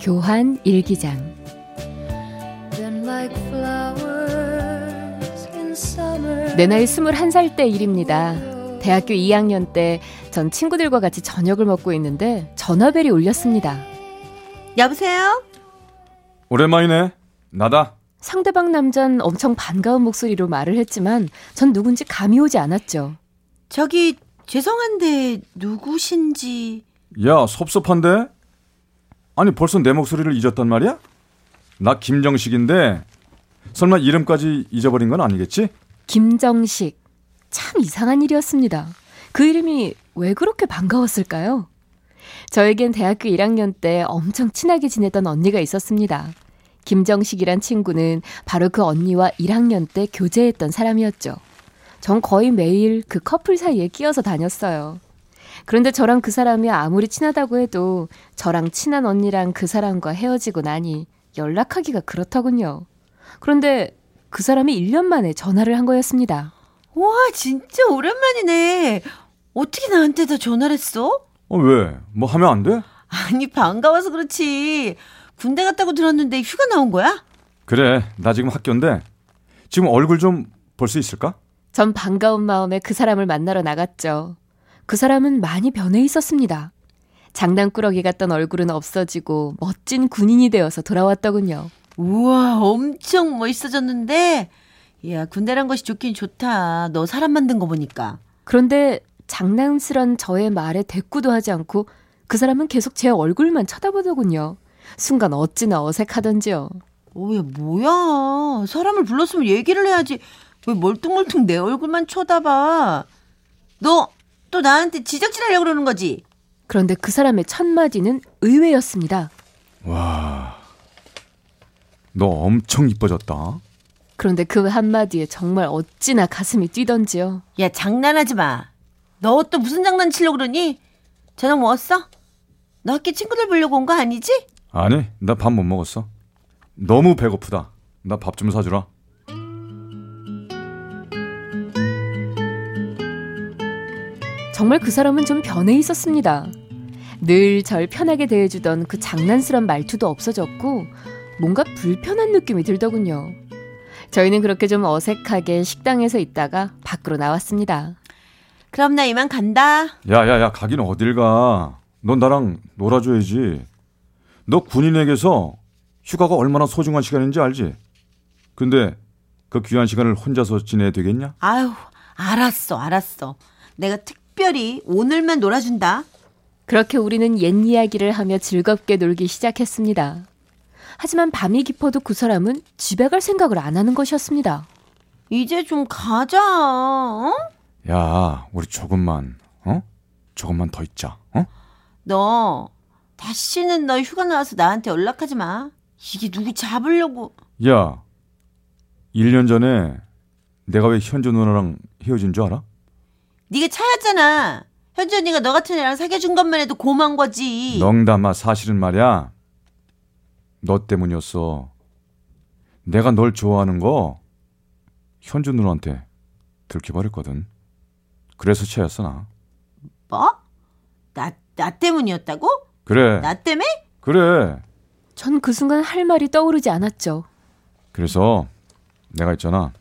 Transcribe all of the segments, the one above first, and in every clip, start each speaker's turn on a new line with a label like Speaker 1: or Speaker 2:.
Speaker 1: 교환 일기장 내 나이 21살 때 일입니다. 대학교 2학년 때 전 친구들과 같이 저녁을 먹고 있는데 전화벨이 울렸습니다.
Speaker 2: 여보세요?
Speaker 3: 오랜만이네. 나다.
Speaker 1: 상대방 남잔 엄청 반가운 목소리로 말을 했지만 전 누군지 감이 오지 않았죠.
Speaker 2: 저기 죄송한데 누구신지
Speaker 3: 야, 섭섭한데? 아니, 벌써 내 목소리를 잊었단 말이야? 나 김정식인데 설마 이름까지 잊어버린 건 아니겠지?
Speaker 1: 김정식. 참 이상한 일이었습니다. 그 이름이 왜 그렇게 반가웠을까요? 저에겐 대학교 1학년 때 엄청 친하게 지냈던 언니가 있었습니다. 김정식이란 친구는 바로 그 언니와 1학년 때 교제했던 사람이었죠. 전 거의 매일 그 커플 사이에 끼어서 다녔어요. 그런데 저랑 그 사람이 아무리 친하다고 해도 저랑 친한 언니랑 그 사람과 헤어지고 나니 연락하기가 그렇더군요. 그런데 그 사람이 1년 만에 전화를 한 거였습니다.
Speaker 2: 와 진짜 오랜만이네 어떻게 나한테 다 전화를 했어?
Speaker 3: 어, 왜? 뭐 하면 안 돼?
Speaker 2: 아니 반가워서 그렇지 군대 갔다고 들었는데 휴가 나온 거야?
Speaker 3: 그래, 나 지금 학교인데 지금 얼굴 좀 볼 수 있을까?
Speaker 1: 전 반가운 마음에 그 사람을 만나러 나갔죠. 그 사람은 많이 변해 있었습니다. 장난꾸러기 같던 얼굴은 없어지고 멋진 군인이 되어서 돌아왔더군요.
Speaker 2: 우와 엄청 멋있어졌는데 야 군대란 것이 좋긴 좋다 너 사람 만든 거 보니까
Speaker 1: 그런데 장난스런 저의 말에 대꾸도 하지 않고 그 사람은 계속 제 얼굴만 쳐다보더군요. 순간 어찌나 어색하던지요.
Speaker 2: 어야 뭐야 사람을 불렀으면 얘기를 해야지 왜 멀뚱멀뚱 내 얼굴만 쳐다봐 너 또 나한테 지적질 하려고 그러는 거지
Speaker 1: 그런데 그 사람의 첫 마디는 의외였습니다.
Speaker 3: 와, 너 엄청 이뻐졌다.
Speaker 1: 그런데 그 한마디에 정말 어찌나 가슴이 뛰던지요.
Speaker 2: 야 장난하지 마 너 또 무슨 장난 치려고 그러니 저녁 먹었어? 너 학교 친구들 보려고 온 거 아니지?
Speaker 3: 아니, 나 밥 못 먹었어. 너무 배고프다. 나 밥 좀 사주라.
Speaker 1: 정말 그 사람은 좀 변해 있었습니다. 늘 절 편하게 대해주던 그 장난스런 말투도 없어졌고 뭔가 불편한 느낌이 들더군요. 저희는 그렇게 좀 어색하게 식당에서 있다가 밖으로 나왔습니다.
Speaker 2: 그럼 나 이만 간다
Speaker 3: 야, 야, 야, 가긴 어딜 가. 넌 나랑 놀아줘야지. 너 군인에게서 휴가가 얼마나 소중한 시간인지 알지? 근데 그 귀한 시간을 혼자서 지내야 되겠냐?
Speaker 2: 아유 알았어 알았어 내가 특 별히 오늘만 놀아준다
Speaker 1: 그렇게 우리는 옛 이야기를 하며 즐겁게 놀기 시작했습니다. 하지만 밤이 깊어도 그 사람은 집에 갈 생각을 안 하는 것이었습니다.
Speaker 2: 이제 좀 가자 어?
Speaker 3: 야, 우리 조금만, 어? 조금만 더 있자, 어?
Speaker 2: 너 다시는 너 휴가 나와서 나한테 연락하지 마 이게 누구 잡으려고
Speaker 3: 야, 1년 전에 내가 왜 현주 누나랑 헤어진 줄 알아?
Speaker 2: 네가 차였잖아 현주 언니가 너 같은 애랑 사귀어준 것만 해도 고마운 거지
Speaker 3: 농담아, 사실은 말이야. 너 때문이었어. 내가 널 좋아하는 거 현주 누나한테 들켜버렸거든. 그래서 채였어, 나.
Speaker 2: 뭐? 나, 나 때문이었다고?
Speaker 3: 그래,
Speaker 2: 나 때문에?
Speaker 3: 그래.
Speaker 1: 전 그 순간 할 말이 떠오르지 않았죠.
Speaker 3: 그래서 내가 있잖아.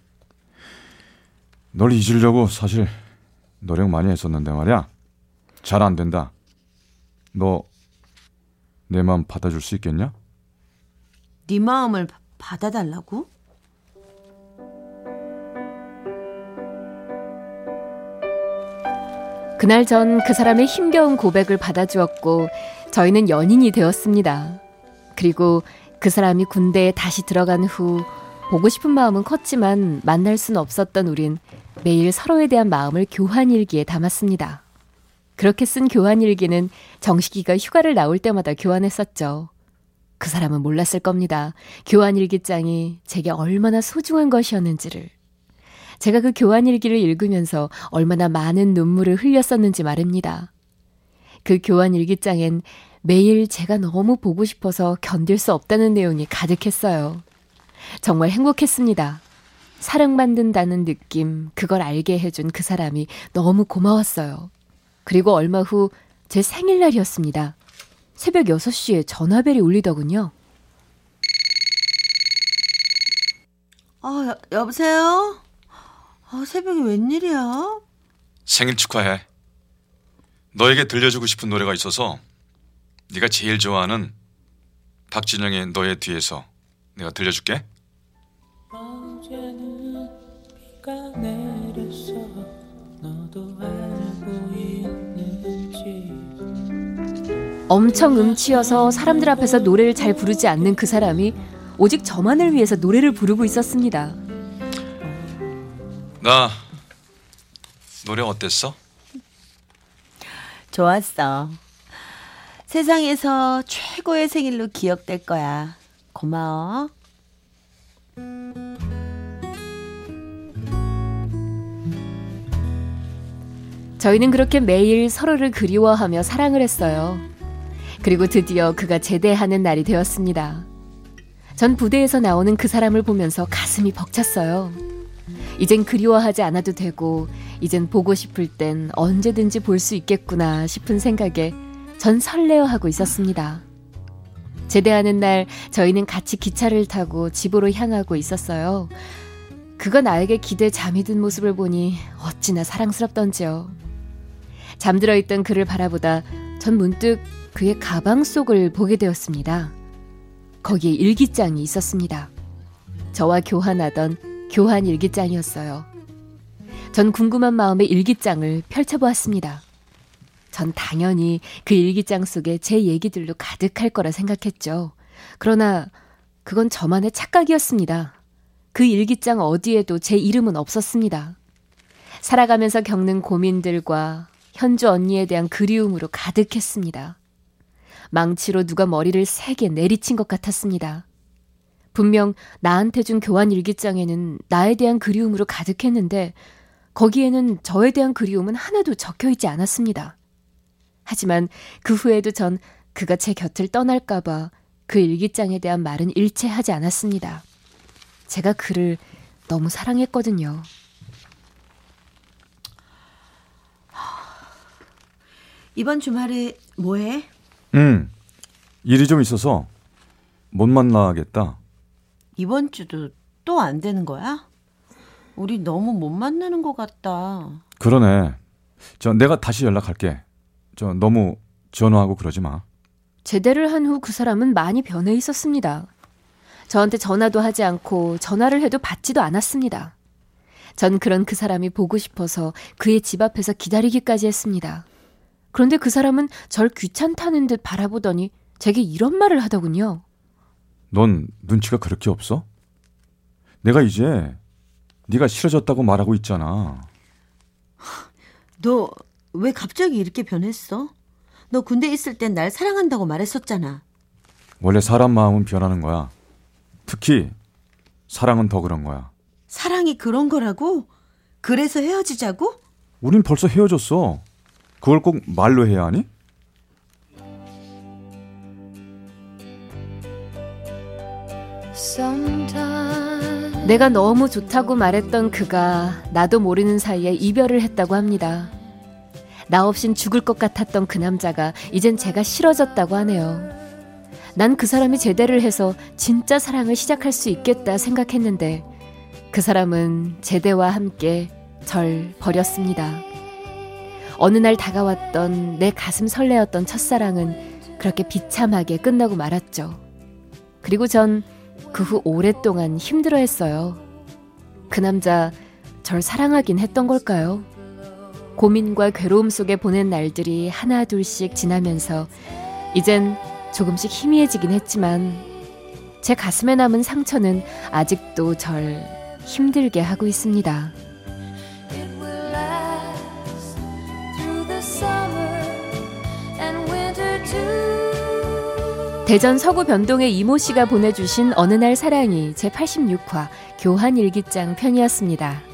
Speaker 3: 널 잊으려고 사실 노력 많이 했었는데 말이야. 잘 안 된다. 너 내 마음 받아줄 수 있겠냐?
Speaker 2: 네 마음을 바- 받아달라고?
Speaker 1: 그날 전 그 사람의 힘겨운 고백을 받아주었고 저희는 연인이 되었습니다. 그리고 그 사람이 군대에 다시 들어간 후 보고 싶은 마음은 컸지만 만날 수는 없었던 우린 매일 서로에 대한 마음을 교환 일기에 담았습니다. 그렇게 쓴 교환 일기는 정식이가 휴가를 나올 때마다 교환했었죠. 그 사람은 몰랐을 겁니다. 교환 일기장이 제게 얼마나 소중한 것이었는지를. 제가 그 교환 일기를 읽으면서 얼마나 많은 눈물을 흘렸었는지 말입니다. 그 교환 일기장엔 매일 제가 너무 보고 싶어서 견딜 수 없다는 내용이 가득했어요. 정말 행복했습니다. 사랑받는다는 느낌, 그걸 알게 해준 그 사람이 너무 고마웠어요. 그리고 얼마 후 제 생일날이었습니다. 새벽 6시에 전화벨이 울리더군요.
Speaker 2: 아, 여, 여보세요? 아, 새벽에 웬일이야?
Speaker 3: 생일 축하해. 너에게 들려주고 싶은 노래가 있어서 네가 제일 좋아하는 박진영의 너의 뒤에서 내가 들려줄게.
Speaker 4: 비가 내렸어 너도 알고 있는지
Speaker 1: 엄청 음치여서 사람들 앞에서 노래를 잘 부르지 않는 그 사람이 오직 저만을 위해서 노래를 부르고 있었습니다.
Speaker 3: 나 노래 어땠어?
Speaker 2: 좋았어. 세상에서 최고의 생일로 기억될 거야. 고마워.
Speaker 1: 저희는 그렇게 매일 서로를 그리워하며 사랑을 했어요. 그리고 드디어 그가 제대하는 날이 되었습니다. 전 부대에서 나오는 그 사람을 보면서 가슴이 벅찼어요. 이젠 그리워하지 않아도 되고, 이젠 보고 싶을 땐 언제든지 볼 수 있겠구나 싶은 생각에 전 설레어 하고 있었습니다. 제대하는 날 저희는 같이 기차를 타고 집으로 향하고 있었어요. 그가 나에게 기대 잠이 든 모습을 보니 어찌나 사랑스럽던지요. 잠들어 있던 그를 바라보다 전 문득 그의 가방 속을 보게 되었습니다. 거기에 일기장이 있었습니다. 저와 교환하던 교환 일기장이었어요. 전 궁금한 마음에 일기장을 펼쳐보았습니다. 전 당연히 그 일기장 속에 제 얘기들로 가득할 거라 생각했죠. 그러나 그건 저만의 착각이었습니다. 그 일기장 어디에도 제 이름은 없었습니다. 살아가면서 겪는 고민들과 현주 언니에 대한 그리움으로 가득했습니다. 망치로 누가 머리를 세게 내리친 것 같았습니다. 분명 나한테 준 교환 일기장에는 나에 대한 그리움으로 가득했는데 거기에는 저에 대한 그리움은 하나도 적혀 있지 않았습니다. 하지만 그 후에도 전 그가 제 곁을 떠날까봐 그 일기장에 대한 말은 일체 하지 않았습니다. 제가 그를 너무 사랑했거든요.
Speaker 2: 이번 주말에 뭐해?
Speaker 3: 응. 일이 좀 있어서 못 만나겠다.
Speaker 2: 이번 주도 또 안 되는 거야? 우리 너무 못 만나는 것 같다.
Speaker 3: 그러네. 저 내가 다시 연락할게. 저 너무 전화하고 그러지 마.
Speaker 1: 제대를 한 후 그 사람은 많이 변해 있었습니다. 저한테 전화도 하지 않고 전화를 해도 받지도 않았습니다. 전 그런 그 사람이 보고 싶어서 그의 집 앞에서 기다리기까지 했습니다. 그런데 그 사람은 절 귀찮다는 듯 바라보더니 제게 이런 말을 하더군요.
Speaker 3: 넌 눈치가 그렇게 없어? 내가 이제 네가 싫어졌다고 말하고 있잖아.
Speaker 2: 너 왜 갑자기 이렇게 변했어? 너 군대 있을 땐 날 사랑한다고 말했었잖아.
Speaker 3: 원래 사람 마음은 변하는 거야. 특히 사랑은 더 그런 거야.
Speaker 2: 사랑이 그런 거라고? 그래서 헤어지자고?
Speaker 3: 우린 벌써 헤어졌어. 그걸 꼭 말로 해야 하니?
Speaker 1: 내가 너무 좋다고 말했던 그가 나도 모르는 사이에 이별을 했다고 합니다. 나 없인 죽을 것 같았던 그 남자가 이젠 제가 싫어졌다고 하네요. 난 그 사람이 제대를 해서 진짜 사랑을 시작할 수 있겠다 생각했는데 그 사람은 제대와 함께 절 버렸습니다. 어느 날 다가왔던 내 가슴 설레었던 첫사랑은 그렇게 비참하게 끝나고 말았죠. 그리고 전 그 후 오랫동안 힘들어 했어요. 그 남자 절 사랑하긴 했던 걸까요? 고민과 괴로움 속에 보낸 날들이 하나둘씩 지나면서 이젠 조금씩 희미해지긴 했지만 제 가슴에 남은 상처는 아직도 절 힘들게 하고 있습니다. 대전 서구 변동의 이모 씨가 보내주신 어느 날 사랑이 제 86화 교환 일기장 편이었습니다.